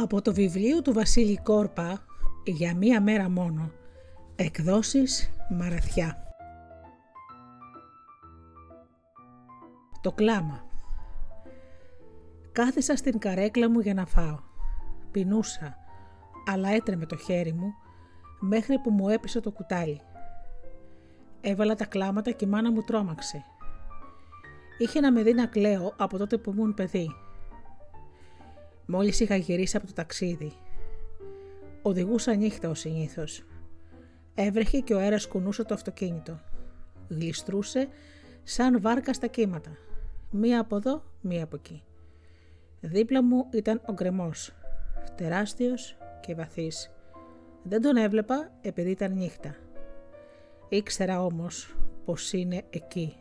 Από το βιβλίο του Βασίλη Κόρπα «Για μία μέρα μόνο» Εκδόσεις Μαραθιά Το κλάμα Κάθισα στην καρέκλα μου για να φάω. Πεινούσα, αλλά έτρεμε το χέρι μου μέχρι που μου έπεσε το κουτάλι. Έβαλα τα κλάματα και η μάνα μου τρόμαξε. Είχε να με δει να κλαίω από τότε που ήμουν παιδί. Μόλις είχα γυρίσει από το ταξίδι. Οδηγούσα νύχτα ο συνήθως. Έβρεχε και ο αέρας κουνούσε το αυτοκίνητο. Γλιστρούσε σαν βάρκα στα κύματα. Μία από εδώ, μία από εκεί. Δίπλα μου ήταν ο γκρεμός, τεράστιος και βαθύς. Δεν τον έβλεπα επειδή ήταν νύχτα. Ήξερα όμως πως είναι εκεί.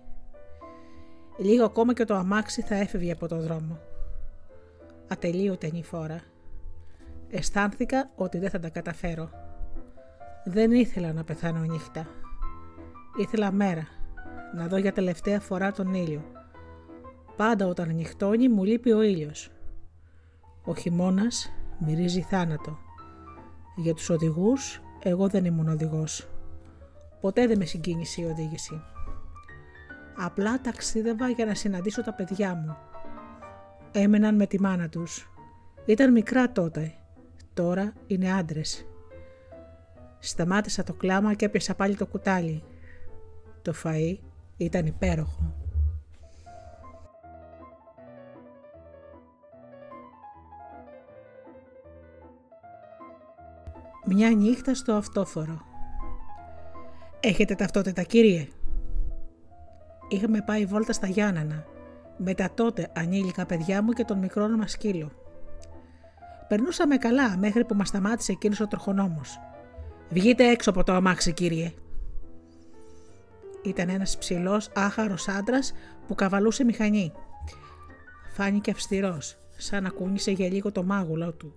Λίγο ακόμα και το αμάξι θα έφευγε από το δρόμο. Ατελείωτη φορά. Αισθάνθηκα ότι δεν θα τα καταφέρω. Δεν ήθελα να πεθάνω νύχτα. Ήθελα μέρα, να δω για τελευταία φορά τον ήλιο. Πάντα όταν νυχτώνει μου λείπει ο ήλιος. Ο χειμώνας μυρίζει θάνατο. Για τους οδηγούς, εγώ δεν ήμουν οδηγός. Ποτέ δεν με συγκίνησε η οδήγηση. Απλά ταξίδευα για να συναντήσω τα παιδιά μου. Έμεναν με τη μάνα τους. Ήταν μικρά τότε. Τώρα είναι άντρες. Σταμάτησα το κλάμα και έπιασα πάλι το κουτάλι. Το φαΐ ήταν υπέροχο. Μια νύχτα στο αυτόφορο. Έχετε ταυτότητα κύριε. Είχαμε πάει βόλτα στα Γιάννενα με τα τότε ανήλικα παιδιά μου και τον μικρό μα σκύλο. Περνούσαμε καλά μέχρι που μας σταμάτησε εκείνος ο τροχονόμος. Βγείτε έξω από το αμάξι, κύριε. Ήταν ένας ψηλός, άχαρος άντρας που καβαλούσε μηχανή. Φάνηκε αυστηρός, σαν να κούνησε για λίγο το μάγουλο του.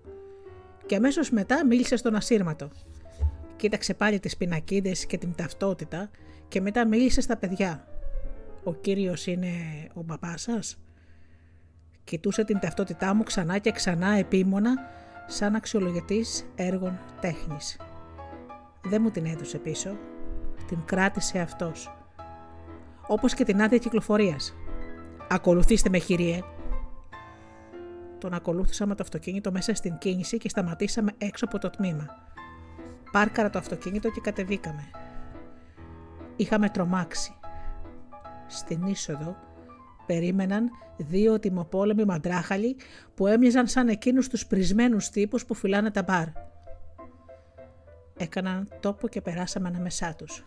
Και αμέσως μετά μίλησε στον ασύρματο. Κοίταξε πάλι τις πινακίδες και την ταυτότητα και μετά μίλησε στα παιδιά. «Ο κύριος είναι ο μπαμπάς σας» Κοιτούσε την ταυτότητά μου ξανά και ξανά επίμονα σαν αξιολογητής έργων τέχνης. Δεν μου την έδωσε πίσω. Την κράτησε αυτός. Όπως και την άδεια κυκλοφορίας. «Ακολουθήστε με χειριέ». Τον ακολούθησα με το αυτοκίνητο μέσα στην κίνηση και σταματήσαμε έξω από το τμήμα. Πάρκαρα το αυτοκίνητο και κατεβήκαμε. Είχαμε τρομάξει. Στην είσοδο περίμεναν δύο τιμοπόλεμοι μαντράχαλοι που έμοιαζαν σαν εκείνους τους πρισμένους τύπους που φυλάνε τα μπαρ. Έκαναν τόπο και περάσαμε ανάμεσά τους.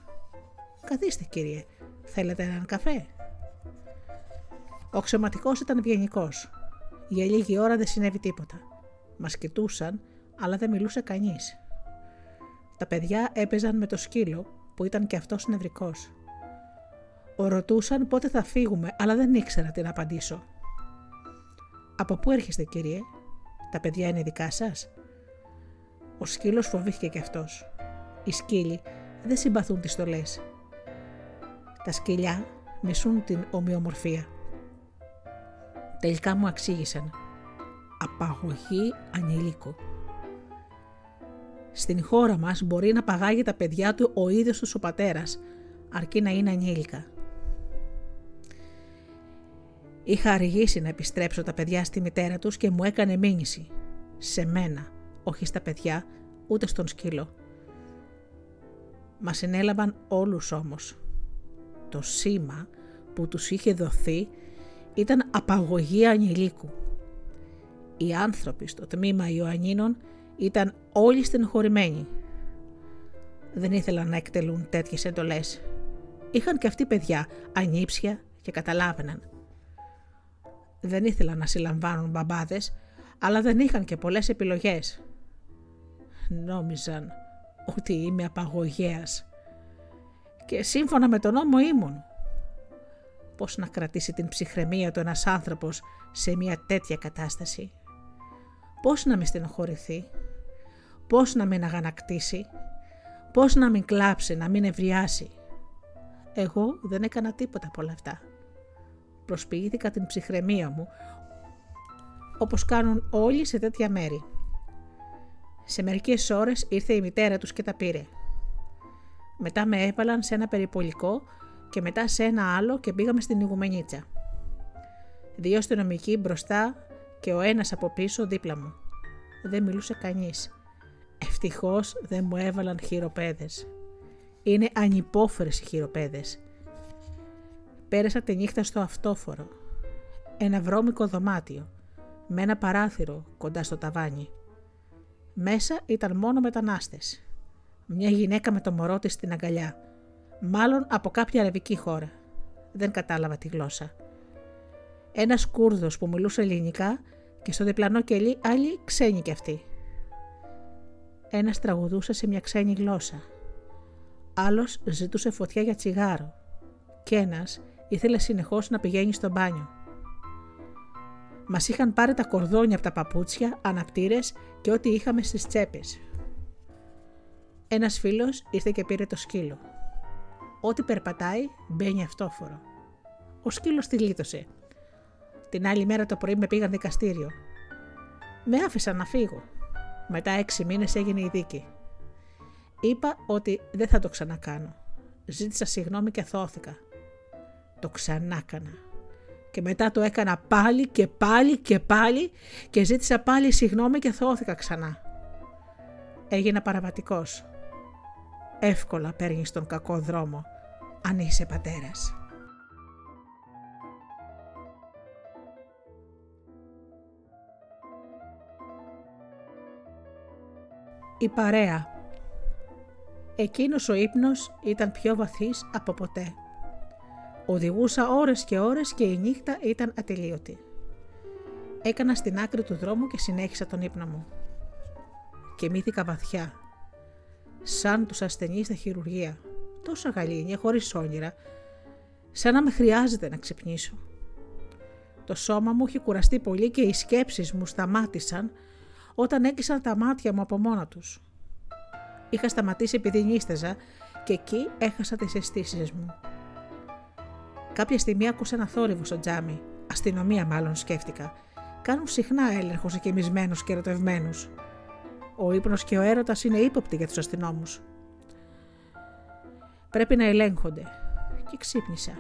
«Καθίστε κύριε, θέλετε έναν καφέ» Ο αξιωματικός ήταν ευγενικός. Για λίγη ώρα δεν συνέβη τίποτα. Μας κοιτούσαν, αλλά δεν μιλούσε κανείς. Τα παιδιά έπαιζαν με το σκύλο που ήταν και αυτός νευρικός. Ρωτούσαν πότε θα φύγουμε, αλλά δεν ήξερα τι να απαντήσω. Από πού έρχεστε, κύριε, τα παιδιά είναι δικά σας; Ο σκύλος φοβήθηκε κι αυτός. Οι σκύλοι δεν συμπαθούν τις στολές. Τα σκυλιά μισούν την ομοιομορφία. Τελικά μου αξίγησαν. Απαγωγή ανηλίκου. Στην χώρα μας μπορεί να παγάγει τα παιδιά του ο ίδιος τους ο πατέρας, αρκεί να είναι ανήλικα. Είχα αργήσει να επιστρέψω τα παιδιά στη μητέρα τους και μου έκανε μήνυση. Σε μένα, όχι στα παιδιά, ούτε στον σκύλο. Μας συνέλαβαν όλους όμως. Το σήμα που τους είχε δοθεί ήταν απαγωγή ανηλίκου. Οι άνθρωποι στο τμήμα Ιωαννίνων ήταν όλοι στενοχωρημένοι. Δεν ήθελαν να εκτελούν τέτοιες εντολές. Είχαν και αυτοί παιδιά, ανήψια και καταλάβαιναν. Δεν ήθελαν να συλλαμβάνουν μπαμπάδες, αλλά δεν είχαν και πολλές επιλογές. Νόμιζαν ότι είμαι απαγωγέας και σύμφωνα με τον νόμο ήμουν. Πώς να κρατήσει την ψυχραιμία του ένας άνθρωπος σε μια τέτοια κατάσταση; Πώς να μην στενοχωρηθεί; Πώς να μην αγανακτήσει. Πώς να μην κλάψει, να μην ευριάσει; Εγώ δεν έκανα τίποτα από όλα αυτά. Προσποιήθηκα την ψυχραιμία μου όπως κάνουν όλοι σε τέτοια μέρη. Σε μερικές ώρες ήρθε η μητέρα τους και τα πήρε. Μετά με έβαλαν σε ένα περιπολικό και μετά σε ένα άλλο και πήγαμε στην Ιγουμενίτσα. Δύο αστυνομικοί μπροστά και ο ένας από πίσω δίπλα μου. Δεν μιλούσε κανείς. Ευτυχώς δεν μου έβαλαν χειροπέδες. Είναι ανυπόφερες οι χειροπέδες. Πέρασα τη νύχτα στο αυτόφορο. Ένα βρώμικο δωμάτιο, με ένα παράθυρο κοντά στο ταβάνι. Μέσα ήταν μόνο μετανάστες. Μια γυναίκα με το μωρό της στην αγκαλιά. Μάλλον από κάποια αραβική χώρα. Δεν κατάλαβα τη γλώσσα. Ένας Κούρδος που μιλούσε ελληνικά και στο διπλανό κελί άλλη ξένη κι αυτή. Ένας τραγουδούσε σε μια ξένη γλώσσα. Άλλος ζητούσε φωτιά για τσιγάρο. Κι ένας ήθελε συνεχώς να πηγαίνει στο μπάνιο. Μας είχαν πάρει τα κορδόνια από τα παπούτσια, αναπτήρες και ό,τι είχαμε στις τσέπες. Ένας φίλος ήρθε και πήρε το σκύλο. Ό,τι περπατάει μπαίνει αυτόφορο. Ο σκύλος τη γλίτωσε. Την άλλη μέρα το πρωί με πήγαν δικαστήριο. Με άφησαν να φύγω. Μετά έξι μήνες έγινε η δίκη. Είπα ότι δεν θα το ξανακάνω. Ζήτησα συγγνώμη και θώθηκα. Το ξανάκανα. Και μετά το έκανα πάλι και πάλι και πάλι και ζήτησα πάλι συγγνώμη και θώθηκα ξανά. Έγινα παραβατικός. Εύκολα παίρνεις τον κακό δρόμο αν είσαι πατέρας. Η παρέα Εκείνος ο ύπνος ήταν πιο βαθύς από ποτέ. Οδηγούσα ώρες και ώρες και η νύχτα ήταν ατελείωτη. Έκανα στην άκρη του δρόμου και συνέχισα τον ύπνο μου. Κοιμήθηκα βαθιά, σαν τους ασθενείς στα χειρουργεία, τόσο γαλήνια, χωρίς όνειρα, σαν να με χρειάζεται να ξυπνήσω. Το σώμα μου είχε κουραστεί πολύ και οι σκέψεις μου σταμάτησαν όταν έκλεισαν τα μάτια μου από μόνα τους. Είχα σταματήσει επειδή νύσταζα και εκεί έχασα τις αισθήσεις μου. Κάποια στιγμή άκουσα ένα θόρυβο στο τζάμι. Αστυνομία, μάλλον σκέφτηκα. Κάνουν συχνά έλεγχο σε κοιμισμένου και ερωτευμένους. Ο ύπνος και ο έρωτας είναι ύποπτοι για τους αστυνόμους. Πρέπει να ελέγχονται. Και ξύπνησα.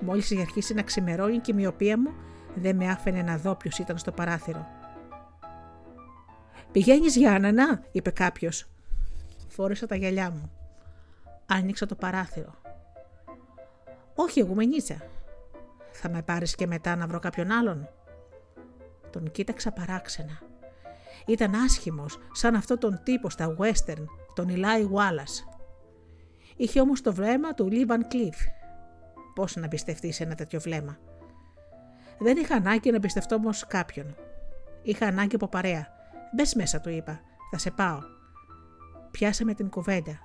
Μόλις είχε αρχίσει να ξημερώνει και η μοιοπία μου δεν με άφηνε να δω ποιος ήταν στο παράθυρο. Πηγαίνεις Γιάννενα, είπε κάποιος. Φόρεσα τα γυαλιά μου. Άνοιξα το παράθυρο. Όχι, εγώ μενίτσα. Θα με πάρεις και μετά να βρω κάποιον άλλον. Τον κοίταξα παράξενα. Ήταν άσχημος, σαν αυτό τον τύπο στα western, τον Ηλάι Wallace. Είχε όμως το βλέμμα του Λίβαν Κλίφ. Πώς να πιστευτεί σε ένα τέτοιο βλέμμα. Δεν είχα ανάγκη να πιστευτώ όμως κάποιον. Είχα ανάγκη από παρέα. Μπες μέσα, του είπα. Θα σε πάω. Πιάσαμε την κουβέντα.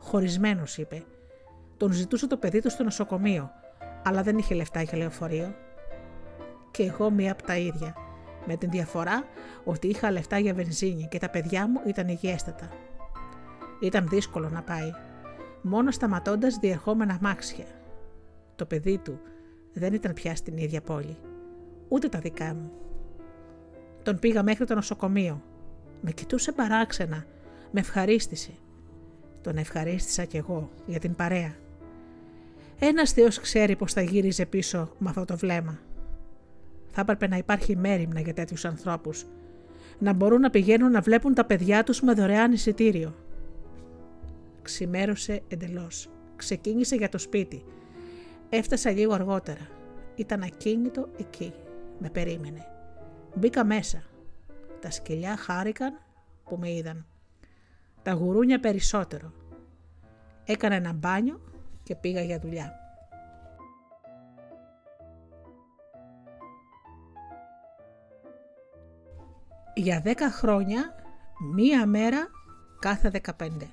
Χωρισμένος, είπε. Τον ζητούσε το παιδί του στο νοσοκομείο, αλλά δεν είχε λεφτά για λεωφορείο. Και εγώ μία από τα ίδια. Με την διαφορά ότι είχα λεφτά για βενζίνη και τα παιδιά μου ήταν υγιέστατα. Ήταν δύσκολο να πάει. Μόνο σταματώντας διερχόμενα μάξια. Το παιδί του δεν ήταν πια στην ίδια πόλη. Ούτε τα δικά μου. Τον πήγα μέχρι το νοσοκομείο. Με κοιτούσε παράξενα. Με ευχαρίστησε. Τον ευχαρίστησα κι εγώ για την παρέα. Ένας Θεός ξέρει πώ θα γύριζε πίσω με αυτό το βλέμμα. Θα έπρεπε να υπάρχει μέρημνα για τέτοιους ανθρώπους. Να μπορούν να πηγαίνουν να βλέπουν τα παιδιά τους με δωρεάν εισιτήριο. Ξημέρωσε εντελώς. Ξεκίνησε για το σπίτι. Έφτασα λίγο αργότερα. Ήταν ακίνητο εκεί. Με περίμενε. Μπήκα μέσα. Τα σκυλιά χάρηκαν που με είδαν. Τα γουρούνια περισσότερο. Έκανα ένα μπάνιο και πήγα για δουλειά. Για δέκα χρόνια, μία μέρα κάθε δεκαπέντε.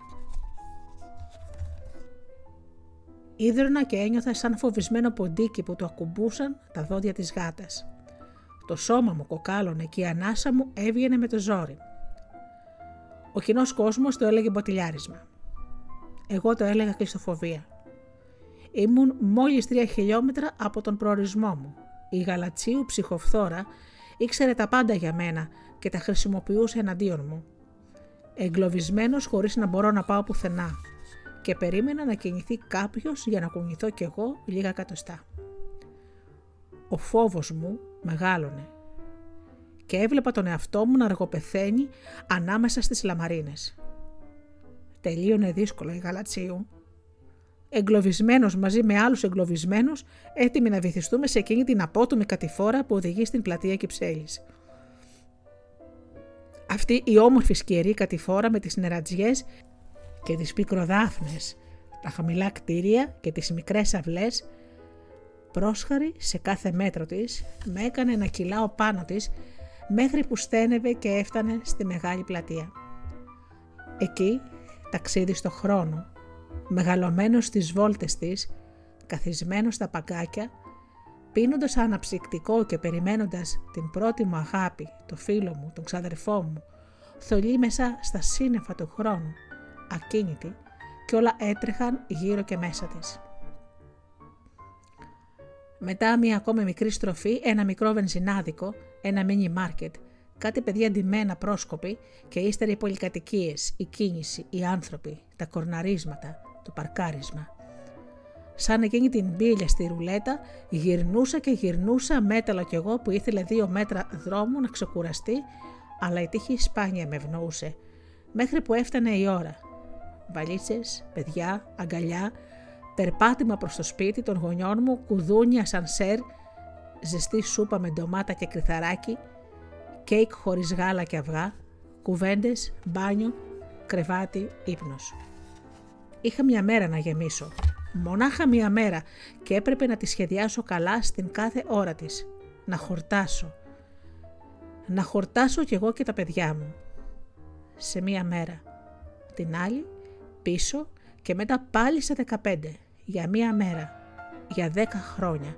Ίδρωνα και ένιωθα σαν φοβισμένο ποντίκι που το ακουμπούσαν τα δόντια της γάτας. Το σώμα μου κοκάλωνε και η ανάσα μου έβγαινε με το ζόρι. Ο κοινός κόσμος το έλεγε μποτιλιάρισμα. Εγώ το έλεγα κλειστοφοβία. Ήμουν μόλις τρία χιλιόμετρα από τον προορισμό μου. Η γαλατσίου ψυχοφθόρα ήξερε τα πάντα για μένα και τα χρησιμοποιούσε εναντίον μου. εγκλωβισμένος χωρίς να μπορώ να πάω πουθενά και περίμενα να κινηθεί κάποιος για να κουνηθώ κι εγώ λίγα κατοστά. Ο φόβος μου μεγάλωνε και έβλεπα τον εαυτό μου να αργοπεθαίνει ανάμεσα στις λαμαρίνες. Τελείωνε δύσκολα η Γαλατσίου. Εγκλωβισμένος μαζί με άλλους εγκλωβισμένους, έτοιμοι να βυθιστούμε σε εκείνη την απότομη κατηφόρα που οδηγεί στην πλατεία Κυψέλης. Αυτή η όμορφη σκιερή κατηφόρα με τις νερατζιές και τις πικροδάφνες, τα χαμηλά κτίρια και τις μικρές αυλές, πρόσχαρη σε κάθε μέτρο της, με έκανε να κυλάω πάνω της μέχρι που στένευε και έφτανε στη μεγάλη πλατεία. Εκεί, ταξίδι στο χρόνο, μεγαλωμένος στις βόλτες της, καθισμένος στα παγκάκια, πίνοντας αναψυκτικό και περιμένοντας την πρώτη μου αγάπη, το φίλο μου, τον ξαδερφό μου, θολή μέσα στα σύννεφα του χρόνου, ακίνητη και όλα έτρεχαν γύρω και μέσα της. Μετά μια ακόμη μικρή στροφή, ένα μικρό βενζινάδικο, ένα μίνι μάρκετ, κάτι παιδιά ντυμένα πρόσκοποι και ύστερα οι πολυκατοικίες, η κίνηση, οι άνθρωποι, τα κορναρίσματα, το παρκάρισμα. Σαν εκείνη την μπύλια στη ρουλέτα, γυρνούσα και γυρνούσα μέταλλα κι εγώ που ήθελε δύο μέτρα δρόμου να ξεκουραστεί, αλλά η τύχη σπάνια με ευνοούσε, μέχρι που έφτανε η ώρα. Βαλίτσες, παιδιά, αγκαλιά, περπάτημα προς το σπίτι των γονιών μου, κουδούνια σαν σερ, ζεστή σούπα με ντομάτα και κρυθαράκι, κέικ χωρίς γάλα και αυγά, κουβέντες, μπάνιο, κρεβάτι, ύπνος. Είχα μια μέρα να γεμίσω. Μονάχα μια μέρα και έπρεπε να τη σχεδιάσω καλά στην κάθε ώρα της. Να χορτάσω. Να χορτάσω κι εγώ και τα παιδιά μου. Σε μια μέρα. Την άλλη πίσω και μετά πάλι σε 15. Για μια μέρα. Για 10 χρόνια.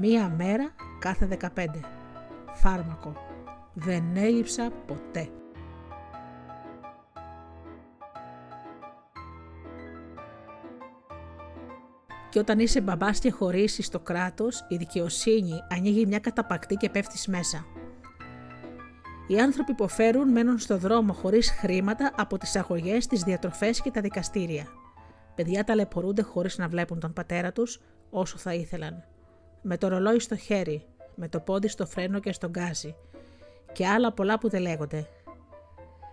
Μία μέρα κάθε 15. Φάρμακο. Δεν έλειψα ποτέ. Και όταν είσαι μπαμπάς και χωρίσει το κράτος, η δικαιοσύνη ανοίγει μια καταπακτή και πέφτεις μέσα. Οι άνθρωποι που φέρουν μένουν στο δρόμο χωρίς χρήματα από τις αγωγές, τις διατροφές και τα δικαστήρια. Παιδιά ταλαιπωρούνται χωρίς να βλέπουν τον πατέρα τους όσο θα ήθελαν. Με το ρολόι στο χέρι, με το πόδι στο φρένο και στον γκάζι. Και άλλα πολλά που δεν λέγονται.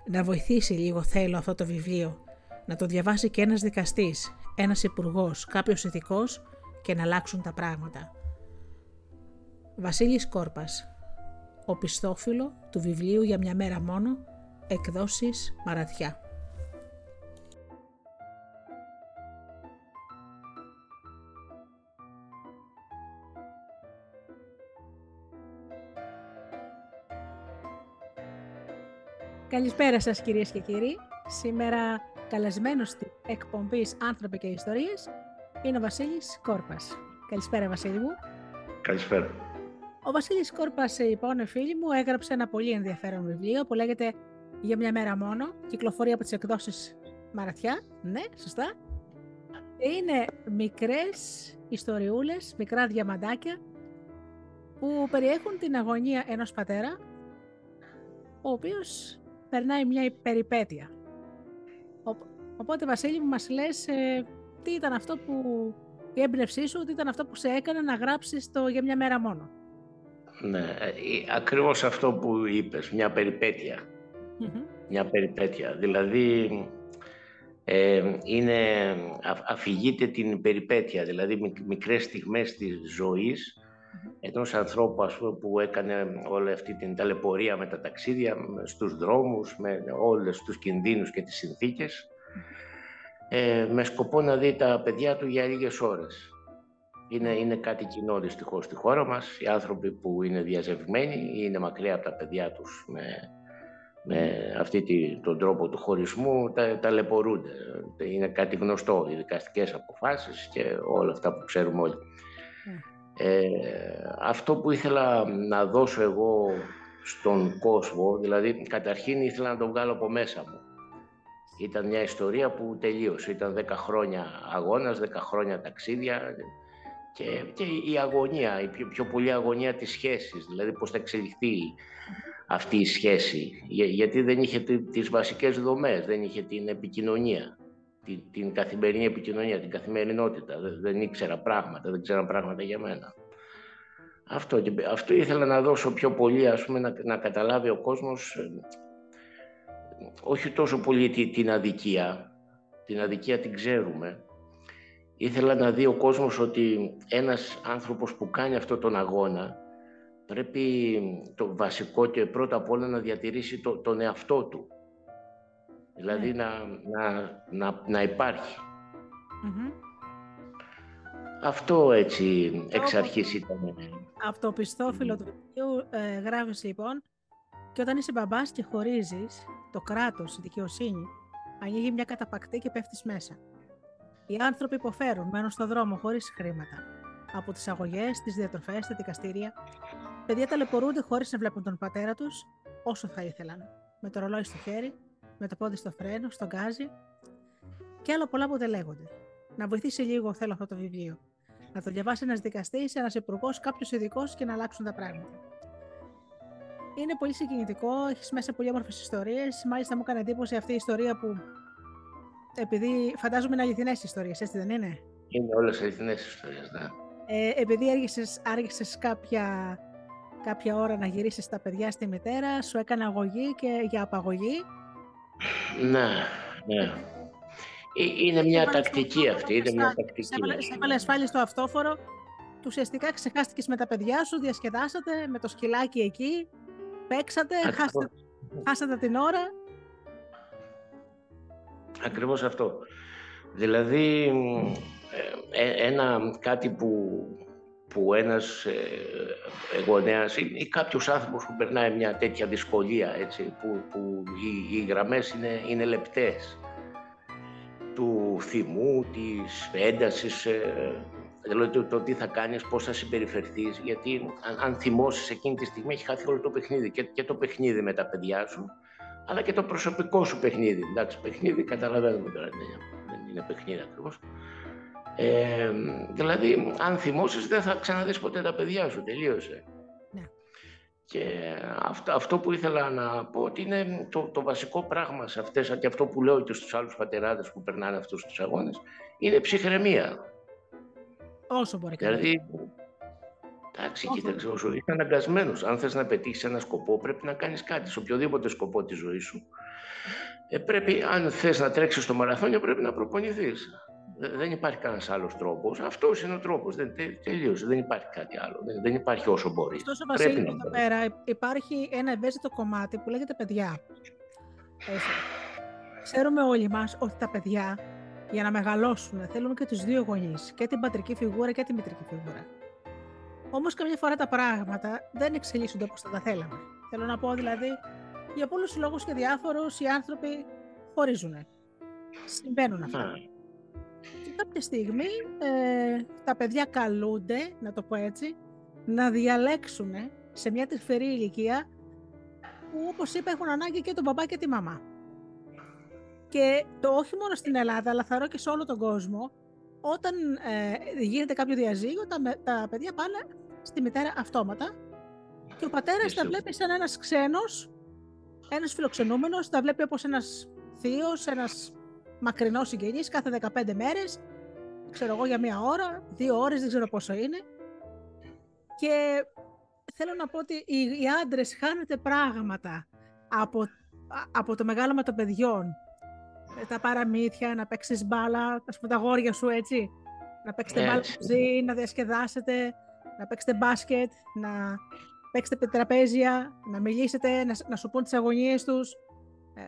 Να βοηθήσει λίγο θέλω αυτό το βιβλίο. Να το διαβάσει και ένας δικαστής, ένας υπουργός, κάποιος ειδικό και να αλλάξουν τα πράγματα. Βασίλης Κόρπας Ο πιστόφυλλο του βιβλίου για μια μέρα μόνο Εκδόσεις Μαρατιά Καλησπέρα σας κυρίες και κύριοι. Σήμερα καλεσμένος στην εκπομπής «Άνθρωποι και Ιστορίες» είναι ο Βασίλης Κόρπας. Καλησπέρα Βασίλη μου. Καλησπέρα. Ο Βασίλης Κόρπας, λοιπόν, φίλοι μου, έγραψε ένα πολύ ενδιαφέρον βιβλίο που λέγεται «Για μια μέρα μόνο». Κυκλοφορεί από τις εκδόσεις Μαρατιά. Ναι, σωστά. Είναι μικρές ιστοριούλες, μικρά διαμαντάκια που περιέχουν την αγωνία ενός πατέρα ο οποίος περνάει μια περιπέτεια. Οπότε, Βασίλη μου, μας λες ε, τι ήταν αυτό που, η έμπνευσή σου, τι ήταν αυτό που σε έκανε να γράψεις το «Για μια μέρα μόνο». Ναι, ε, ακριβώς αυτό που είπες, μια περιπετεια Μια περιπέτεια. Δηλαδή, ε, είναι, αφηγείται την περιπέτεια, δηλαδή μικρές στιγμές της ζωής ενός ανθρώπου ας πούμε, που έκανε όλη αυτή την ταλαιπωρία με τα ταξίδια, στους δρόμους, με όλες τους κινδύνους και τις συνθήκες, ε, με σκοπό να δει τα παιδιά του για λίγες ώρες. Είναι, είναι κάτι κοινό δυστυχώς στη χώρα μας. Οι άνθρωποι που είναι διαζευγμένοι ή είναι μακριά από τα παιδιά τους με, με αυτή τον τρόπο του χωρισμού τα, ταλαιπωρούνται. Είναι κάτι γνωστό, οι δικαστικές αποφάσεις και όλα αυτά που ξέρουμε όλοι. Ε, αυτό που ήθελα να δώσω εγώ στον κόσμο, δηλαδή καταρχήν ήθελα να το βγάλω από μέσα μου. Ήταν μια ιστορία που τελείωσε. Ήταν 10 χρόνια αγώνας, 10 χρόνια ταξίδια και, και η αγωνία, η πιο, πιο πολύ αγωνία της σχέσης, δηλαδή πώς θα εξελιχθεί αυτή η σχέση, γιατί δεν είχε τις βασικές δομές, δεν είχε την επικοινωνία, την, την καθημερινή επικοινωνία, την καθημερινότητα. Δεν, ήξερα πράγματα, δεν ξέρα πράγματα για μένα. Αυτό, αυτό ήθελα να δώσω πιο πολύ, ας πούμε, να, να καταλάβει ο κόσμος ε, όχι τόσο πολύ την αδικία, την αδικία την ξέρουμε. Ήθελα να δει ο κόσμος ότι ένας άνθρωπος που κάνει αυτό τον αγώνα πρέπει το βασικό και πρώτα απ' όλα να διατηρήσει το, τον εαυτό του. Δηλαδή ναι. να, να, να, να υπαρχει Αυτό έτσι εξ αρχής ήταν. Αυτό πιστόφυλλο του βιβλίου ε, γράφεις λοιπόν και όταν είσαι μπαμπάς και χωρίζεις, το κράτος, η δικαιοσύνη, ανοίγει μια καταπακτή και πέφτεις μέσα. Οι άνθρωποι υποφέρουν, μένουν στο δρόμο χωρίς χρήματα. Από τις αγωγές, τις διατροφές, τα δικαστήρια, παιδιά ταλαιπωρούνται χωρίς να βλέπουν τον πατέρα τους όσο θα ήθελαν. Με το ρολόι στο χέρι, με το πόδι στο φρένο, στον γκάζι και άλλα πολλά που δεν λέγονται. Να βοηθήσει λίγο θέλω αυτό το βιβλίο. Να το διαβάσει ένας δικαστής, ένας υπουργός, κάποιος ειδικός και να αλλάξουν τα πράγματα. Είναι πολύ συγκινητικό, έχεις μέσα πολύ όμορφες ιστορίες. Μάλιστα, μου έκανε εντύπωση αυτή η ιστορία που. Επειδή φαντάζομαι είναι αληθινές ιστορίες, έτσι δεν είναι; Είναι όλες αληθινές ιστορίες, ναι. Ε, επειδή άργησες κάποια, κάποια ώρα να γυρίσεις τα παιδιά στη μητέρα, σου έκανε αγωγή και για απαγωγή. Ναι, ναι. Ε, είναι μια τακτική αυτή, είναι μια τακτική. Σε έβαλε ασφάλεια στο αυτόφορο, ουσιαστικά ξεχάστηκες με τα παιδιά σου, διασκεδάσατε με το σκυλάκι εκεί, παίξατε, χάσατε, χάσατε την ώρα. Ακριβώς αυτό. Δηλαδή, ε, ε, ένα κάτι που, που ένας ε, γονέας ή, ή κάποιος άνθρωπος που περνάει μια τέτοια δυσκολία, έτσι, που, που οι, οι γραμμές είναι, είναι λεπτές του θυμού, της έντασης, δηλαδή το, το τι θα κάνεις, πώς θα συμπεριφερθείς, γιατί αν, αν θυμώσεις εκείνη τη στιγμή έχει χάθει όλο το παιχνίδι και, και το παιχνίδι με τα παιδιά σου, αλλά και το προσωπικό σου παιχνίδι. Εντάξει, παιχνίδι καταλαβαίνουμε τώρα, δεν είναι παιχνίδι ακριβώς. Ε, δηλαδή, αν θυμώσεις δεν θα ξαναδείς ποτέ τα παιδιά σου, τελείωσε. Ναι. Και αυτό, αυτό που ήθελα να πω ότι είναι το, το βασικό πράγμα σε αυτές και αυτό που λέω και στους άλλους πατεράδες που περνάνε αυτούς τους αγώνες είναι ψυχραιμία. Όσο μπορεί δηλαδή, Εντάξει, κοίταξε, όσο είσαι αναγκασμένος. Αν θες να πετύχεις ένα σκοπό, πρέπει να κάνεις κάτι. Σε οποιοδήποτε σκοπό της ζωής σου. Ε, πρέπει, αν θες να τρέξεις στο μαραθώνιο, πρέπει να προπονηθείς. Δεν υπάρχει κανένας άλλος τρόπος. Αυτός είναι ο τρόπος. Δεν, τελείωσε. Δεν υπάρχει κάτι άλλο. Δεν, δεν υπάρχει όσο μπορεί. Ωστόσο, Βασίλη, εδώ πέρα υπάρχει ένα ευαίσθητο κομμάτι που λέγεται παιδιά. Έτσι. Ξέρουμε όλοι μας ότι τα παιδιά για να μεγαλώσουν θέλουν και τους δύο γονείς, και την πατρική φιγούρα και τη μητρική φιγούρα. Όμως, καμιά φορά τα πράγματα δεν εξελίσσονται όπως θα τα θέλαμε. Θέλω να πω δηλαδή, για πολλούς λόγους και διάφορους οι άνθρωποι χωρίζουν. Συμβαίνουν αυτά. Ναι κάποια στιγμή ε, τα παιδιά καλούνται, να το πω έτσι, να διαλέξουν σε μια τρυφερή ηλικία που όπως είπα έχουν ανάγκη και τον μπαμπά και τη μαμά. Και το όχι μόνο στην Ελλάδα, αλλά θα και σε όλο τον κόσμο, όταν ε, γίνεται κάποιο διαζύγιο, τα, τα παιδιά πάνε στη μητέρα αυτόματα και ο πατέρας τα βλέπει σαν ένας ξένος, ένας φιλοξενούμενος, τα βλέπει όπως ένας θείος, ένας μακρινός συγγενής κάθε 15 μέρες, ξέρω εγώ για μία ώρα, δύο ώρες, δεν ξέρω πόσο είναι. Και θέλω να πω ότι οι, οι άντρες χάνετε πράγματα από, από το μεγάλωμα των παιδιών. Ε, τα παραμύθια, να παίξεις μπάλα, ας πούμε τα γόρια σου έτσι. Να παίξετε μπάλα μαζί, να διασκεδάσετε, να παίξετε μπάσκετ, να παίξετε τραπέζια, να μιλήσετε, να, να σου πούν τις αγωνίες τους. Ε,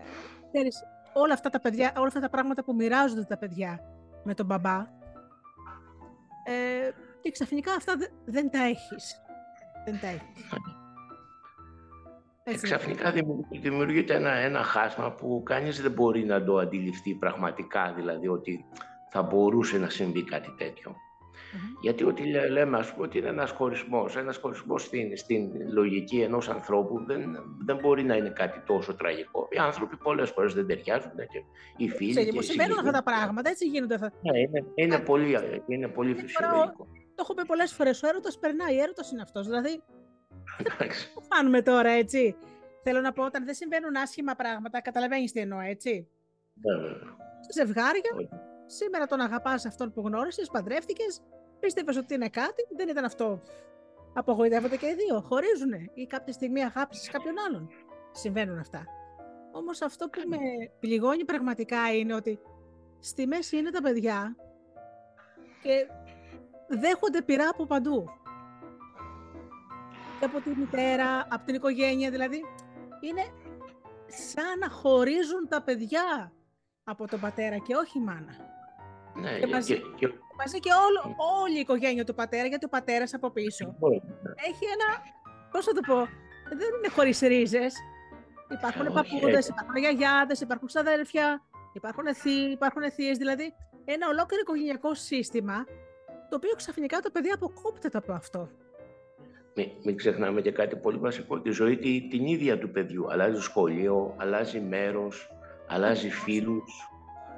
όλα αυτά τα παιδιά, όλα αυτά τα πράγματα που μοιράζονται τα παιδιά με τον μπαμπά ε, και ξαφνικά αυτά δεν τα έχεις. Δεν τα έχεις. Έτσι. Ξαφνικά δημιουργείται ένα, ένα χάσμα που κανείς δεν μπορεί να το αντιληφθεί πραγματικά, δηλαδή ότι θα μπορούσε να συμβεί κάτι τέτοιο. Γιατί ό,τι λέμε, ας πούμε, ότι είναι ένας χωρισμός. Ένας χωρισμός στην, στην λογική ενός ανθρώπου δεν, δεν μπορεί να είναι κάτι τόσο τραγικό. Οι άνθρωποι πολλές φορές δεν ταιριάζουν και οι φίλοι Ξέρετε, και οι συμβαίνουν αυτά τα πράγματα, έτσι γίνονται αυτά. Ναι, είναι, είναι πολύ, είναι πολύ φυσιολογικό. Το έχω πει πολλές φορές, ο έρωτας περνάει, ο έρωτας είναι αυτός. Δηλαδή, το φάνουμε τώρα, έτσι; Θέλω να πω, όταν δεν συμβαίνουν άσχημα πράγματα, καταλαβαίνεις τι εννοώ, έτσι; Ναι, ναι. Ζευγάρια, σήμερα τον αγαπάς αυτόν που γνώρισες, παντρεύτηκες, πίστευες ότι είναι κάτι, δεν ήταν αυτό. Απογοητεύονται και οι δύο, χωρίζουν ή κάποια στιγμή αγάπησες κάποιον άλλον. Συμβαίνουν αυτά. Όμως αυτό που με πληγώνει πραγματικά είναι ότι στη μέση είναι τα παιδιά και δέχονται πειρά από παντού. Και από τη μητέρα, από την οικογένεια, δηλαδή είναι σαν να χωρίζουν τα παιδιά από τον πατέρα και όχι η μάνα. Ναι, και μαζί, και, μαζί και όλο, όλη η οικογένεια του πατέρα, γιατί ο πατέρας από πίσω ναι. έχει ένα, πώς θα το πω, δεν είναι χωρίς ρίζες. Υπάρχουν παππούδες, υπάρχουν γιαγιάδες, υπάρχουν ξαδέρφια, υπάρχουν αιθοί, υπάρχουν θείες, δηλαδή ένα ολόκληρο οικογενειακό σύστημα, το οποίο ξαφνικά το παιδί αποκόπτεται από αυτό. Μην, μην ξεχνάμε και κάτι πολύ βασικό, τη ζωή την ίδια του παιδιού. Αλλάζει σχολείο, αλλάζει μέρος, αλλάζει φίλους,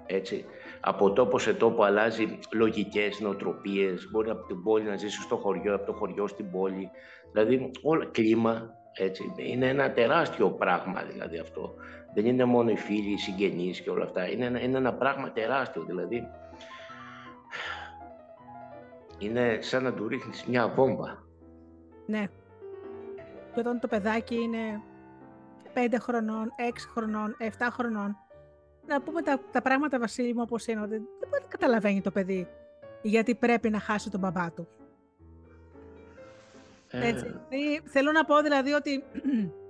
έτσι. Από τόπο σε τόπο αλλάζει λογικές, νοοτροπίες, μπορεί από την πόλη να ζήσεις στο χωριό, από το χωριό στην πόλη. Δηλαδή, όλο κλίμα, έτσι. Είναι ένα τεράστιο πράγμα δηλαδή αυτό. Δεν είναι μόνο οι φίλοι, οι συγγενείς και όλα αυτά. Είναι ένα, είναι ένα πράγμα τεράστιο, δηλαδή. Είναι σαν να του ρίχνεις μια βόμβα. Ναι. Και όταν το παιδάκι είναι 5 χρονών, 6 χρονών, 7 χρονών, να πούμε τα, τα πράγματα, Βασίλη μου, όπως είναι, ότι δεν μπορεί να καταλαβαίνει το παιδί γιατί πρέπει να χάσει τον μπαμπά του. Ε... Έτσι. Θέλω να πω δηλαδή ότι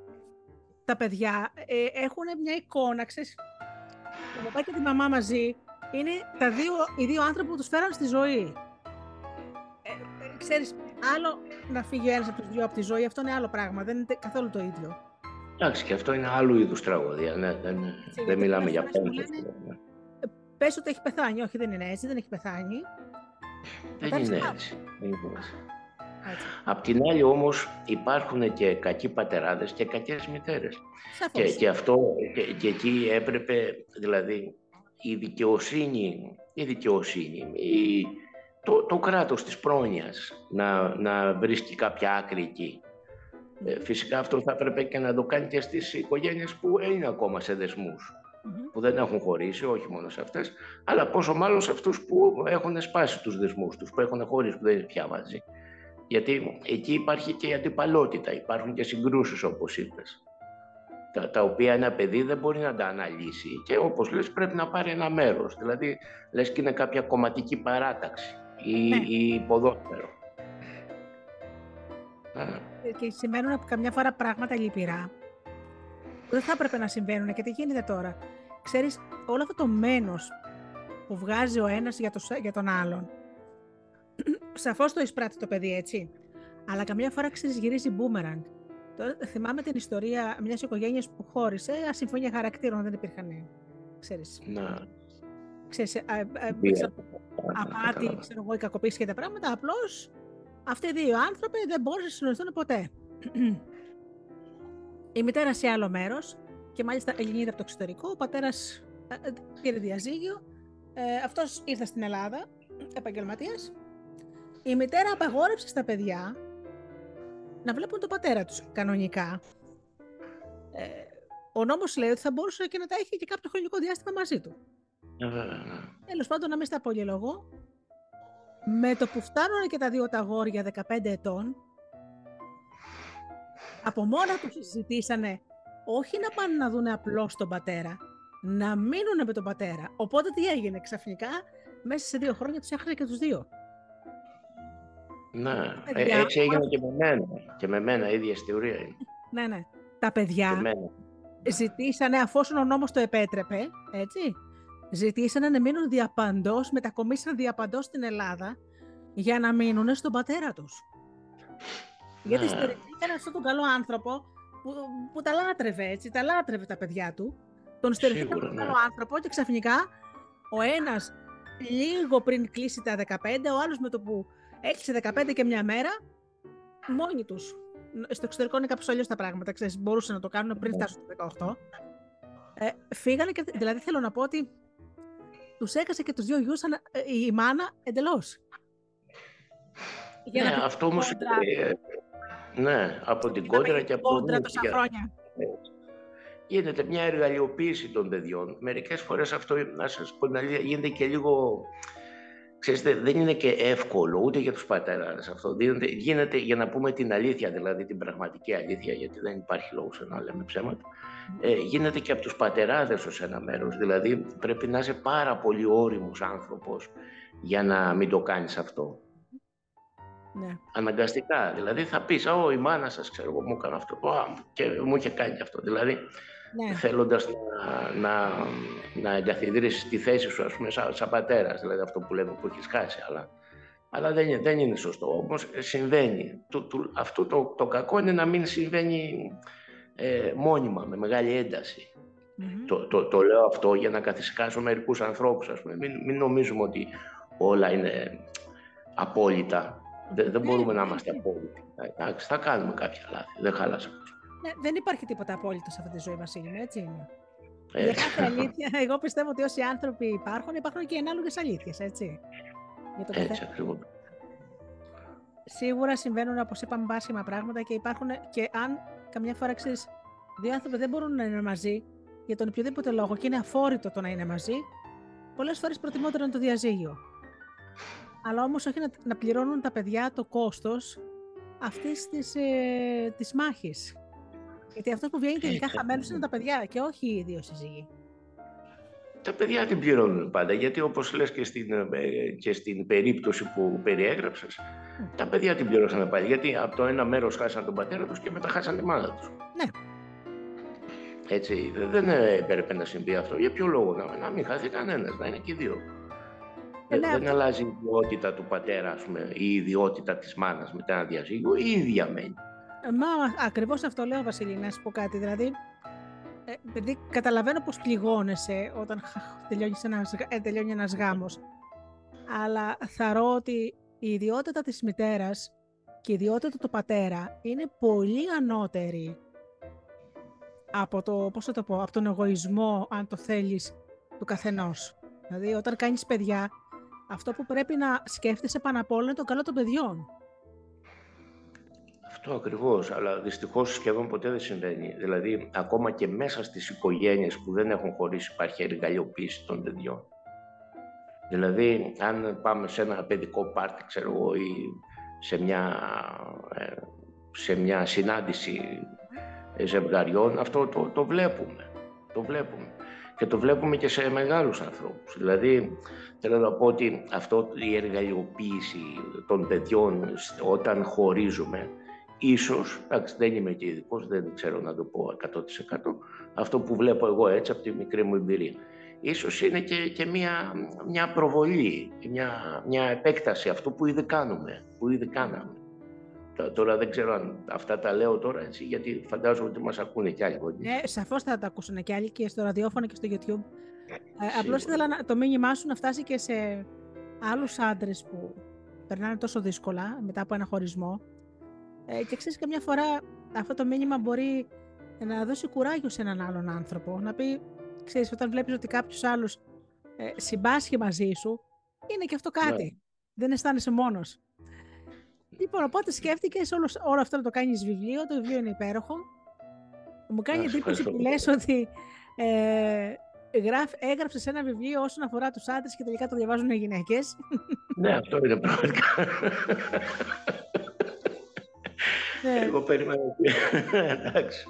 τα παιδιά ε, έχουν μια εικόνα, ξέρεις, το μπαμπά και τη μαμά μαζί είναι τα δύο, οι δύο άνθρωποι που τους φέραν στη ζωή. Ε, ε ξέρεις, άλλο να φύγει ένας από τους δύο από τη ζωή, αυτό είναι άλλο πράγμα. Δεν είναι καθόλου το ίδιο. Εντάξει, και αυτό είναι άλλου είδους τραγωδία. Ναι, δεν, δεν μιλάμε για πέντε. Ναι. Πες ότι έχει πεθάνει. Όχι, δεν είναι έτσι, δεν έχει πεθάνει. Δεν είναι έτσι. Δεν είναι έτσι. Απ' την άλλη όμως υπάρχουν και κακοί πατεράδες και κακές μητέρες. Και, και αυτό, και, και, εκεί έπρεπε, δηλαδή, η δικαιοσύνη, η δικαιοσύνη, η, το, το κράτος της πρόνοιας να, να βρίσκει κάποια άκρη εκεί. Ε, φυσικά αυτό θα έπρεπε και να το κάνει και στις οικογένειες που είναι ακόμα σε δεσμούς, που δεν έχουν χωρίσει, όχι μόνο σε αυτές, αλλά πόσο μάλλον σε αυτούς που έχουν σπάσει τους δεσμούς τους, που έχουν χωρίσει, που δεν είναι πια μαζί. Γιατί εκεί υπάρχει και η αντιπαλότητα, υπάρχουν και συγκρούσεις όπως είπες, τα, τα οποία ένα παιδί δεν μπορεί να τα αναλύσει και όπως λες πρέπει να πάρει ένα μέρος, δηλαδή λες και είναι κάποια κομματική παράταξη ή, ναι. ή ποδόσφαιρο. Και συμβαίνουν από καμιά φορά πράγματα λυπηρά που δεν θα έπρεπε να συμβαίνουν και τι γίνεται τώρα; Ξέρεις, όλο αυτό το μένος που βγάζει ο ένας για, το, για τον άλλον, σαφώς το εισπράττει το παιδί, έτσι. Αλλά καμιά φορά ξέρεις γυρίζει μπούμεραγκ. Τώρα, θυμάμαι την ιστορία μιας οικογένειας που χώρισε, ασυμφωνία χαρακτήρων δεν υπήρχαν, ξέρεις. Να. Ξέρεις, α, α, απάτη, ξέρω εγώ, η κακοποίηση και τα πράγματα, απλώς αυτοί οι δύο άνθρωποι δεν μπορούσαν να συνοηθούν ποτέ. η μητέρα σε άλλο μέρος και μάλιστα Ελληνίδα από το εξωτερικό. Ο πατέρας ε, ε, πήρε διαζύγιο. Ε, Αυτός ήρθε στην Ελλάδα, επαγγελματίας. Η μητέρα απαγόρευσε στα παιδιά να βλέπουν τον πατέρα τους κανονικά. Ε, ο νόμος λέει ότι θα μπορούσε και να τα έχει και κάποιο χρονικό διάστημα μαζί του. Τέλος πάντων, να μην στα πολυλογώ, με το που φτάνουν και τα δύο τα αγόρια 15 ετών, από μόνα τους συζητήσανε όχι να πάνε να δουν απλώς τον πατέρα, να μείνουν με τον πατέρα. Οπότε τι έγινε ξαφνικά, μέσα σε δύο χρόνια τους έχασε και τους δύο. Ναι, ε, έτσι έγινε και με μένα. Και με μένα, ίδια ιστορία είναι. Ναι, ναι. Τα παιδιά ζητήσανε, αφόσον ο νόμος το επέτρεπε, έτσι, ζητήσανε να μείνουν διαπαντός, μετακομίσαν διαπαντός στην Ελλάδα για να μείνουν στον πατέρα τους. Γιατί ναι. στερηθήκαν αυτόν τον καλό άνθρωπο που, που τα λάτρευε, έτσι, τα λάτρευε τα παιδιά του. Τον στερηθήκαν τον ναι. καλό άνθρωπο και ξαφνικά ο ένας λίγο πριν κλείσει τα 15, ο άλλος με το που έκλεισε 15 και μια μέρα, μόνοι τους. Στο εξωτερικό είναι κάπως αλλιώς τα πράγματα, ξέρεις, μπορούσαν να το κάνουν πριν ναι. φτάσουν το 18. Ε, φύγανε και, δηλαδή θέλω να πω ότι τους έκασε και τους δύο γιους ε, η μάνα εντελώς. ναι, αυτό όμως... Ε, ναι, από την κόντρα και από... Κόντρα τόσα χρόνια. γίνεται μια εργαλειοποίηση των παιδιών. Μερικές φορές αυτό, να σας πω γίνεται και λίγο... Ξέρετε, δεν είναι και εύκολο ούτε για τους πατέρες αυτό. Γίνεται, γίνεται για να πούμε την αλήθεια, δηλαδή την πραγματική αλήθεια, γιατί δεν υπάρχει λόγος να λέμε ψέματα. Ε, γίνεται και από τους πατεράδες ως ένα μέρος. Δηλαδή πρέπει να είσαι πάρα πολύ όριμος άνθρωπος για να μην το κάνεις αυτό. Ναι. Αναγκαστικά. Δηλαδή θα πεις, Ω, η μάνα σας, ξέρω εγώ, μου έκανε αυτό. και μου είχε κάνει αυτό. Δηλαδή ναι. θέλοντας να, να, να εγκαθιδρύσεις τη θέση σου, ας πούμε, σαν, σαν πατέρας, δηλαδή αυτό που λέμε που έχεις χάσει, αλλά, αλλά δεν, είναι, δεν είναι σωστό. Όμως συμβαίνει. Του, του, αυτό το, το κακό είναι να μην συμβαίνει ε, μόνιμα, με μεγάλη Το, το, το, λέω αυτό για να καθησυχάσω μερικούς ανθρώπους, ας πούμε. Μην, μην νομίζουμε ότι όλα είναι απόλυτα. Δεν, δεν μπορούμε να είμαστε απόλυτοι. Εντάξει, θα κάνουμε κάποια λάθη. Δεν χάλασε. Ναι, δεν υπάρχει τίποτα απόλυτο σε αυτή τη ζωή, Βασίλη μου, έτσι είναι. Ε. Για κάθε αλήθεια, εγώ πιστεύω ότι όσοι άνθρωποι υπάρχουν, υπάρχουν και ανάλογες αλήθειες, έτσι. Για το έτσι ακριβώς. Σίγουρα συμβαίνουν, όπως είπαμε, βάσιμα πράγματα και υπάρχουν και αν καμιά φορά ξέρεις, δύο άνθρωποι δεν μπορούν να είναι μαζί για τον οποιοδήποτε λόγο και είναι αφόρητο το να είναι μαζί, πολλές φορές προτιμότερο είναι το διαζύγιο. Αλλά όμως όχι να, να πληρώνουν τα παιδιά το κόστος αυτής της ε, της μάχης. Γιατί αυτός που βγαίνει τελικά χαμένος είναι τα παιδιά και όχι οι δύο σύζυγοι. Τα παιδιά την πληρώνουν πάντα, γιατί όπως λες και στην, ε, και στην περίπτωση που περιέγραψες, τα παιδιά την πληρώσαν πάλι, γιατί από το ένα μέρος χάσαν τον πατέρα τους και μετά χάσαν τη μάνα τους. Ναι. Έτσι, δεν έπρεπε να συμβεί αυτό. Για ποιο λόγο, να, να μην χάσει κανένας, να είναι και δύο. Ε, ναι, δεν αλλάζει η ιδιότητα του πατέρα, ας πούμε, η ιδιότητα της μάνας μετά ένα διαζύγιο, η ίδια μένει. Μα ακριβώς αυτό λέω, Βασίλη, να σου πω κάτι. Δηλαδή, ε, επειδή καταλαβαίνω πώ πληγώνεσαι όταν τελειώνεις ένας ε, τελειώνει ένας γάμος. Αλλά θαρώ ότι η ιδιότητα της μητέρας και η ιδιότητα του πατέρα είναι πολύ ανώτερη από, το, πώς το πω, από τον εγωισμό, αν το θέλεις, του καθενός. Δηλαδή, όταν κάνεις παιδιά, αυτό που πρέπει να σκέφτεσαι πάνω απ' όλα είναι το καλό των παιδιών. Αυτό ακριβώς, αλλά δυστυχώς σχεδόν ποτέ δεν συμβαίνει. Δηλαδή, ακόμα και μέσα στις οικογένειες που δεν έχουν χωρίσει υπάρχει εργαλειοποίηση των παιδιών. Δηλαδή, αν πάμε σε ένα παιδικό πάρτι, ξέρω εγώ, ή σε μια, ε, σε μια συνάντηση ζευγαριών, αυτό το, το βλέπουμε. Το βλέπουμε. Και το βλέπουμε και σε μεγάλους ανθρώπους. Δηλαδή, θέλω να πω ότι αυτό η εργαλειοποίηση των παιδιών όταν χωρίζουμε, ίσως, εντάξει δεν είμαι και ειδικός, δεν ξέρω να το πω 100% αυτό που βλέπω εγώ έτσι από τη μικρή μου εμπειρία. Ίσως είναι και, και μια, μια προβολή, μια, μια επέκταση αυτού που ήδη κάνουμε, που ήδη κάναμε. Τώρα δεν ξέρω αν αυτά τα λέω τώρα έτσι, γιατί φαντάζομαι ότι μας ακούνε κι άλλοι. Ναι, σαφώς θα τα ακούσουν κι άλλοι και στο ραδιόφωνο και στο YouTube. Ε, απλώς ήθελα να, το μήνυμά σου να φτάσει και σε άλλους άντρες που περνάνε τόσο δύσκολα μετά από ένα χωρισμό ε, και ξέρεις, καμιά φορά αυτό το μήνυμα μπορεί να δώσει κουράγιο σε έναν άλλον άνθρωπο. Να πει, ξέρεις, όταν βλέπεις ότι κάποιος άλλος ε, συμπάσχει μαζί σου, είναι και αυτό κάτι. Ναι. Δεν αισθάνεσαι μόνος. Λοιπόν, οπότε σκέφτηκες όλος, όλο αυτό να το κάνεις βιβλίο. Το βιβλίο είναι υπέροχο. Μου κάνει εντύπωση που λες ότι ε, γράφ, έγραψες ένα βιβλίο όσον αφορά τους άντρες και τελικά το διαβάζουν οι γυναίκες. Ναι, αυτό είναι πραγματικά. Ναι. Εγώ περίμενα. Εντάξει.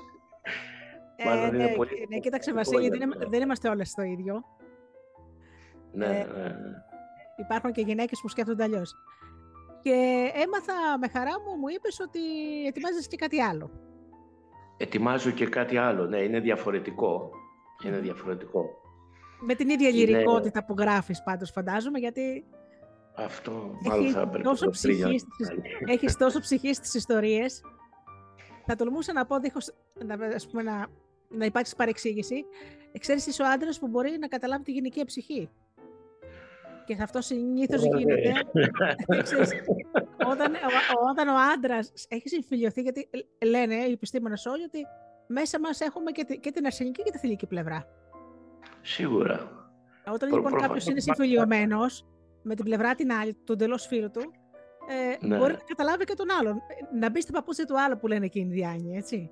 Ε, ναι, ναι, κοίταξε Βασίλη, δεν, δεν είμαστε όλες το ίδιο. Ναι, ε, ναι, ναι. Υπάρχουν και γυναίκες που σκέφτονται αλλιώς. Και έμαθα με χαρά μου, μου είπες ότι ετοιμάζεις και κάτι άλλο. Ετοιμάζω και κάτι άλλο, ναι, είναι διαφορετικό. Είναι διαφορετικό. Με την ίδια είναι... λυρικότητα που γράφεις πάντως φαντάζομαι, γιατί αυτό μάλλον θα έπρεπε τόσο ψυχή, Έχεις τόσο ψυχή στις ιστορίες. Θα τολμούσα να πω, δίχως να, ας πούμε, να, να υπάρξει παρεξήγηση, ξέρεις είσαι ο άντρας που μπορεί να καταλάβει τη γυναικεία ψυχή. Και αυτό συνήθως γίνεται. όταν, όταν ο άντρας έχεις συμφιλειωθεί, γιατί λένε οι επιστήμονες όλοι ότι μέσα μας έχουμε και, και την αρσενική και τη θηλυκή πλευρά. Σίγουρα. Όταν λοιπόν κάποιος είναι συμφιλειωμένος, με την πλευρά την άλλη, του εντελώς φίλου του, ε, ναι. μπορεί να καταλάβει και τον άλλον. Να μπει στην παπούτσια του άλλου που λένε εκείνη οι διάνοια, έτσι.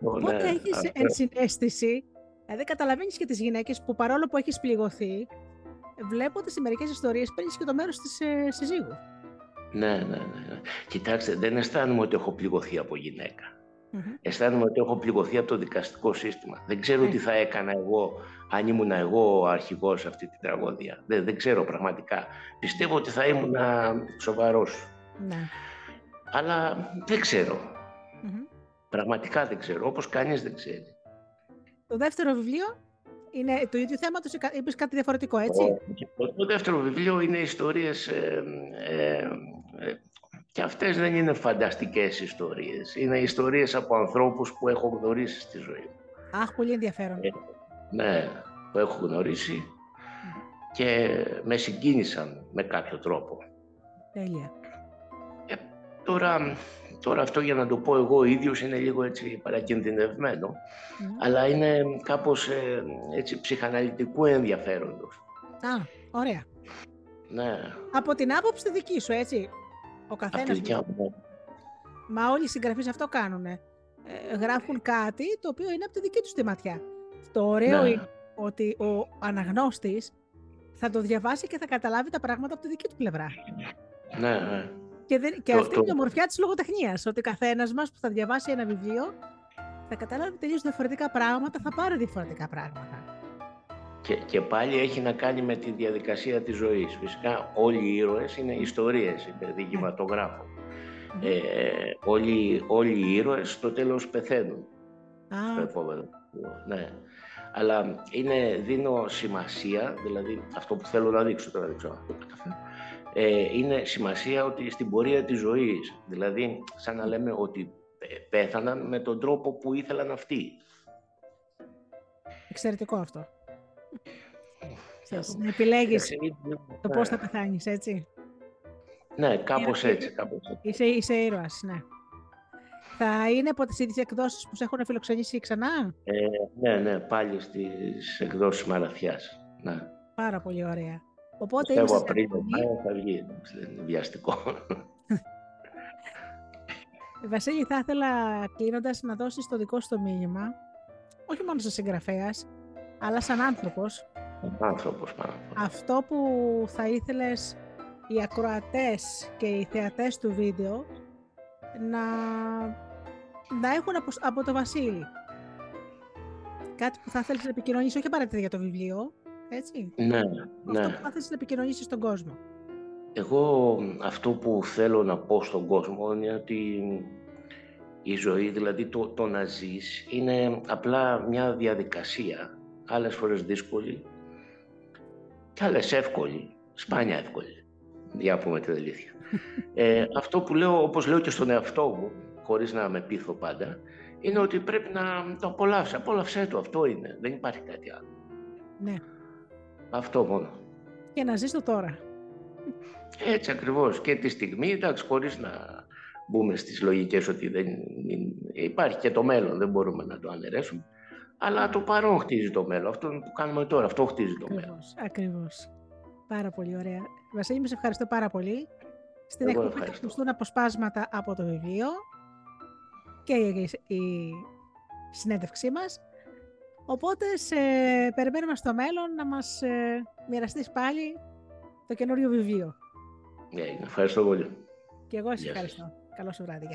Οπότε ναι, έχεις αυτό... ενσυναίσθηση, δηλαδή καταλαβαίνεις και τις γυναίκες που παρόλο που έχεις πληγωθεί, βλέποντας σε μερικές ιστορίες παίρνεις και το μέρος της ε, συζύγου. Ναι, ναι, ναι. Κοιτάξτε, δεν αισθάνομαι ότι έχω πληγωθεί από γυναίκα. Mm-hmm. Αισθάνομαι ότι έχω πληγωθεί από το δικαστικό σύστημα. Δεν ξέρω τι θα έκανα εγώ αν ήμουν εγώ ο αρχηγός αυτή την τραγωδία. Δεν, δεν ξέρω πραγματικά. Πιστεύω ότι θα ήμουν σοβαρός. Ναι. Αλλά δεν ξερω Πραγματικά δεν ξέρω, όπως κανείς δεν ξέρει. Το δεύτερο βιβλίο είναι το ίδιο θέμα, το είπες κάτι διαφορετικό, έτσι; Το, το δεύτερο βιβλίο είναι ιστορίες, ε, ε, ε, και αυτές δεν είναι φανταστικές ιστορίες. Είναι ιστορίες από ανθρώπους που έχω γνωρίσει στη ζωή μου. Αχ, πολύ ενδιαφέρον. Ε, ναι, που έχω γνωρίσει και με συγκίνησαν με κάποιο τρόπο. Τέλεια. Ε, τώρα, τώρα αυτό για να το πω εγώ ίδιος είναι λίγο έτσι παρακινδυνευμένο, αλλά είναι κάπως ε, έτσι ψυχαναλυτικού ενδιαφέροντος. Α, ωραία. Ναι. Από την άποψη δική σου, έτσι. Ο καθένας... Μα όλοι οι συγγραφείς αυτό κάνουν. Ε, γράφουν κάτι το οποίο είναι από τη δική τους τη ματιά. Το ωραίο ναι. είναι ότι ο αναγνώστης θα το διαβάσει και θα καταλάβει τα πράγματα από τη δική του πλευρά. Ναι, ναι. Και, δεν, και αυτή είναι η ομορφιά της λογοτεχνίας, ότι ο καθένας μας που θα διαβάσει ένα βιβλίο θα καταλάβει τελείως διαφορετικά πράγματα, θα πάρει διαφορετικά πράγματα. Και, και πάλι έχει να κάνει με τη διαδικασία της ζωής. Φυσικά όλοι οι ήρωες είναι ιστορίες, είναι διηγηματογράφο. Mm. Ε, όλοι, όλοι οι ήρωες στο τέλος πεθαίνουν. Ah. Στο επόμενο. Ναι αλλά είναι, δίνω σημασία, δηλαδή αυτό που θέλω να δείξω τώρα, δεν ξέρω το ε, είναι σημασία ότι στην πορεία της ζωής, δηλαδή σαν να λέμε ότι πέθαναν με τον τρόπο που ήθελαν αυτοί. Εξαιρετικό αυτό. να επιλέγεις το πώς θα πεθάνεις, έτσι. Ναι, κάπως έτσι. Κάπως έτσι. Είσαι, είσαι ήρωας, ναι. Θα είναι από τις ίδιες εκδόσεις που σε έχουν φιλοξενήσει ξανά; Ε, ναι, ναι, πάλι στις εκδόσεις Μαραθιάς. Ναι. Πάρα πολύ ωραία. Οπότε Πιστεύω Απρίλιο, θα βγει, δεν είναι βιαστικό. Βασίλη, θα ήθελα κλείνοντας να δώσεις το δικό σου το μήνυμα, όχι μόνο σαν συγγραφέας, αλλά σαν άνθρωπος. Άνθρωπος, Αυτό που θα ήθελες οι ακροατές και οι θεατές του βίντεο να να έχουν από, από το Βασίλη. Κάτι που θα θέλεις να επικοινωνήσεις, όχι απαραίτητα για το βιβλίο, έτσι. Ναι, ναι. Αυτό που θα θέλεις να επικοινωνήσεις στον κόσμο. Εγώ αυτό που θέλω να πω στον κόσμο είναι ότι η ζωή, δηλαδή το, το να ζεις, είναι απλά μια διαδικασία, άλλες φορές δύσκολη και άλλες εύκολη, σπάνια εύκολη, για να πούμε την αλήθεια. ε, αυτό που λέω, όπως λέω και στον εαυτό μου, χωρίς να με πείθω πάντα, είναι ότι πρέπει να το απολαύσει. Απόλαυσέ το, αυτό είναι. Δεν υπάρχει κάτι άλλο. Ναι. Αυτό μόνο. Και να ζεις το τώρα. Έτσι ακριβώς. Και τη στιγμή, εντάξει, χωρίς να μπούμε στις λογικές ότι δεν υπάρχει και το μέλλον, δεν μπορούμε να το αναιρέσουμε. Αλλά το παρόν χτίζει το μέλλον. Αυτό που κάνουμε τώρα, αυτό χτίζει το μέλλον. Ακριβώς. Πάρα πολύ ωραία. Βασίλη, σε ευχαριστώ πάρα πολύ. Στην εκπομπή θα ακουστούν αποσπάσματα από το βιβλίο και η συνέντευξή μας. Οπότε σε περιμένουμε στο μέλλον να μας ε, μοιραστείς πάλι το καινούριο βιβλίο. Ναι, ευχαριστώ πολύ. Και εγώ σε ευχαριστώ. Καλό σου βράδυ.